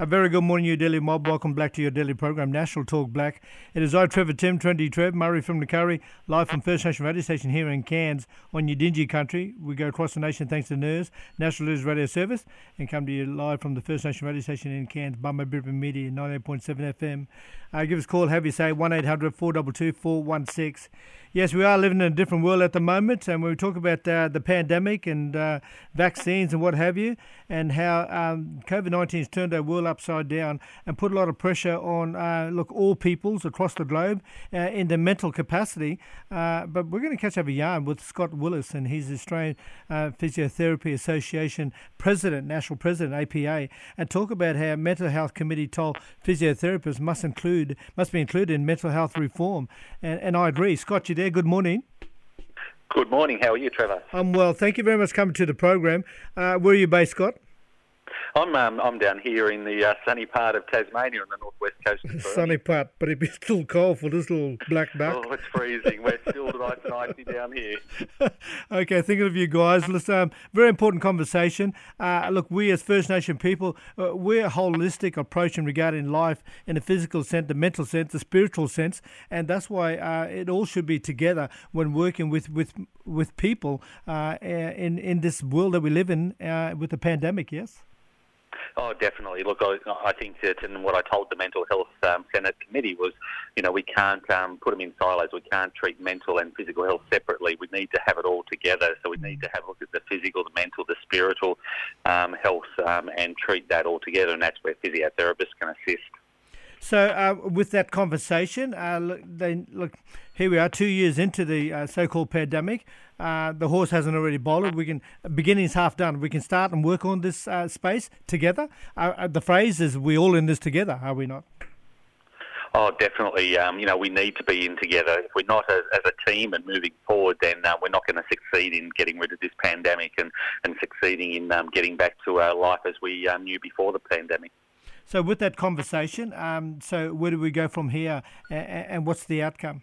A very good morning, you daily mob. Welcome back to your daily program, National Talk Black. It is I, Trevor Tim, Trendy Trev, Murray from the Curry, live from First Nation Radio Station here in Cairns on Yidinji country. We go across the nation thanks to NIRS, National News Radio Service, and come to you live from the First Nation Radio Station in Cairns, Bumma Bippera Media, 98.7 FM. Uh, give us a call, have you say 1 800 422 416. Yes, we are living in a different world at the moment, and when we talk about uh, the pandemic and uh, vaccines and what have you, and how um, COVID 19 has turned our world upside down and put a lot of pressure on, uh, look, all peoples across the globe uh, in their mental capacity. Uh, but we're going to catch up a yarn with Scott Willis, and he's the Australian uh, Physiotherapy Association President, National President, APA, and talk about how Mental Health Committee told physiotherapists must include must be included in mental health reform. And, and I agree. Scott, you there? Good morning. Good morning. How are you, Trevor? I'm well. Thank you very much for coming to the program. Uh, where are you based, Scott? I'm um, I'm down here in the uh, sunny part of Tasmania on the northwest coast. Of sunny part, but it'd be still cold for this little black duck. Oh, it's freezing. We're still nice and icy down here. okay, thinking of you guys. Listen, um, very important conversation. Uh, look, we as First Nation people, uh, we're a holistic approach in regarding life in the physical sense, the mental sense, the spiritual sense, and that's why uh, it all should be together when working with with with people uh, in in this world that we live in uh, with the pandemic. Yes. Oh, definitely. Look, I, I think that, and what I told the Mental Health um, Senate Committee was, you know, we can't um, put them in silos. We can't treat mental and physical health separately. We need to have it all together. So we need to have a look at the physical, the mental, the spiritual um, health, um, and treat that all together. And that's where physiotherapists can assist. So, uh, with that conversation, uh, look, they, look, here we are, two years into the uh, so-called pandemic. Uh, the horse hasn't already bolted. We can beginning's half done. We can start and work on this uh, space together. Uh, the phrase is, "We're all in this together," are we not? Oh, definitely. Um, you know, we need to be in together. If we're not as, as a team and moving forward, then uh, we're not going to succeed in getting rid of this pandemic and, and succeeding in um, getting back to our life as we knew before the pandemic. So, with that conversation, um, so where do we go from here, and, and what's the outcome?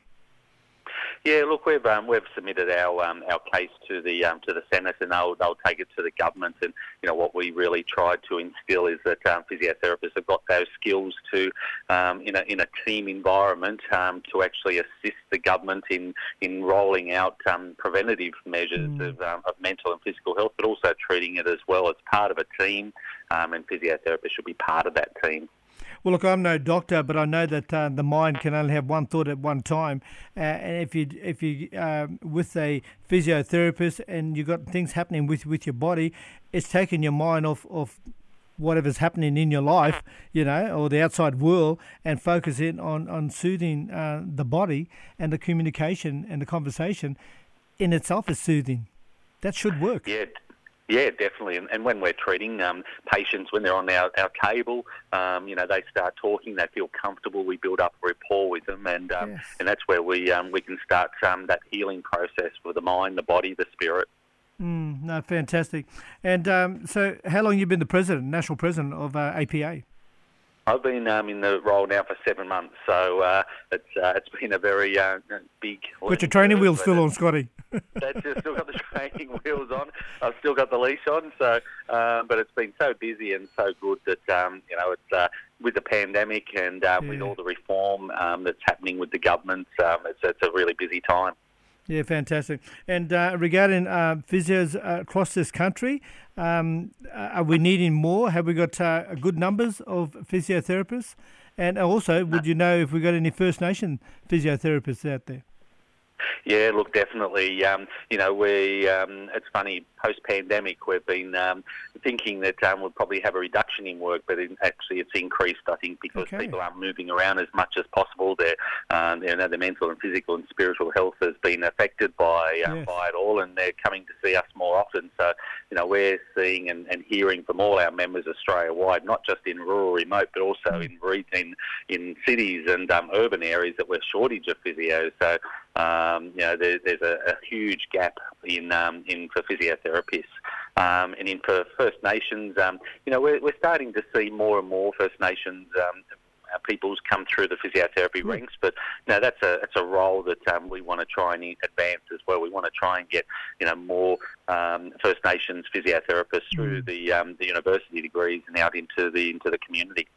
Yeah, look, we've um, we've submitted our um, our case to the um, to the Senate, and they'll they'll take it to the government. And you know what we really tried to instill is that um, physiotherapists have got those skills to, um, in a in a team environment, um, to actually assist the government in in rolling out um, preventative measures mm. of um, of mental and physical health, but also treating it as well as part of a team. Um, and physiotherapists should be part of that team. Well, look, I'm no doctor, but I know that uh, the mind can only have one thought at one time. Uh, and if you if you uh, with a physiotherapist and you've got things happening with with your body, it's taking your mind off off whatever's happening in your life, you know, or the outside world, and focus in on on soothing uh, the body and the communication and the conversation in itself is soothing. That should work. Yeah. Yeah, definitely. And, and when we're treating um, patients, when they're on our, our table, um, you know, they start talking, they feel comfortable, we build up rapport with them, and um, yes. and that's where we um, we can start um, that healing process for the mind, the body, the spirit. Mm, no, fantastic. And um, so, how long have you been the president, national president of uh, APA? I've been um, in the role now for seven months, so uh, it's uh, it's been a very uh, big. Got your training wheels still on, Scotty. That's just still got the training wheels on. I've still got the leash on. So, um, but it's been so busy and so good that um, you know it's uh, with the pandemic and yeah. with all the reform um, that's happening with the government. Um, it's it's a really busy time. Yeah, fantastic. And uh, regarding uh, physios uh, across this country, um, are we needing more? Have we got uh, good numbers of physiotherapists? And also, would you know if we've got any First Nation physiotherapists out there? Yeah, look, definitely. Um, you know, we um, it's funny post pandemic we've been um, thinking that um, we'll probably have a reduction in work, but in, actually it's increased. I think because okay. people aren't moving around as much as possible. Their um, you know, their mental and physical and spiritual health has been affected by uh, yes. by it all, and they're coming to see us more often. So you know, we're seeing and, and hearing from all our members Australia wide, not just in rural, remote, but also mm. in in in cities and um, urban areas that we're shortage of physios. So um, you know, there, there's a, a, huge gap in um, in for physiotherapists. Um, and in for First Nations, um, you know, we're, we're starting to see more and more First Nations um, people's come through the physiotherapy mm. ranks. But no, that's a it's a role that um, we want to try and advance as well. We want to try and get you know more um, First Nations physiotherapists through mm. the um, the university degrees and out into the into the community.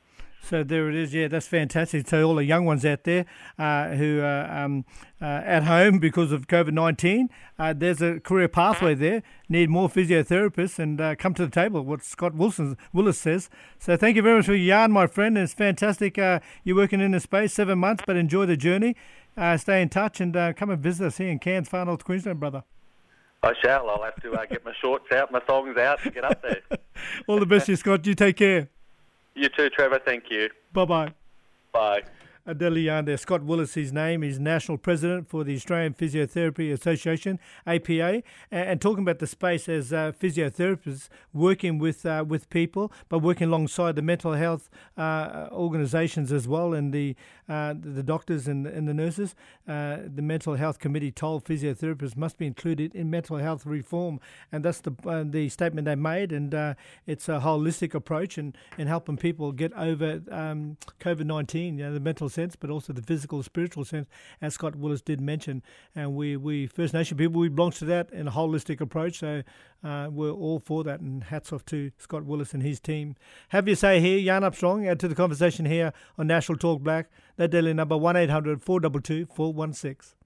So there it is. Yeah, that's fantastic. So all the young ones out there uh, who are um, uh, at home because of COVID nineteen, uh, there's a career pathway there. Need more physiotherapists and uh, come to the table. What Scott Wilson Willis says. So thank you very much for your yarn, my friend. It's fantastic. Uh, you're working in the space seven months, but enjoy the journey. Uh, stay in touch and come and visit us here in Cairns, Far North Queensland, brother. I shall. I'll have to get my shorts out, my thongs out, to get up there. all the best, you Scott. You take care. You too, Trevor. Thank you. Bye-bye. Bye. Adelian there. Scott Willis, his name, is National President for the Australian Physiotherapy Association, APA, and, talking about the space as uh, physiotherapists working with uh, with people, but working alongside the mental health uh, organisations as well, and the uh, the doctors and, and the nurses. Uh, the Mental Health Committee told physiotherapists must be included in mental health reform, and that's the uh, the statement they made. And it's a holistic approach and, and helping people get over um, COVID nineteen, you know, the mental sense, but also the physical, spiritual sense, as Scott Willis did mention. And we, we First Nation people, we belong to that in a holistic approach. So uh, we're all for that. And hats off to Scott Willis and his team. Have your say here, Jan Armstrong, add to the conversation here on National Talk Black. That daily number 1 800 422 416.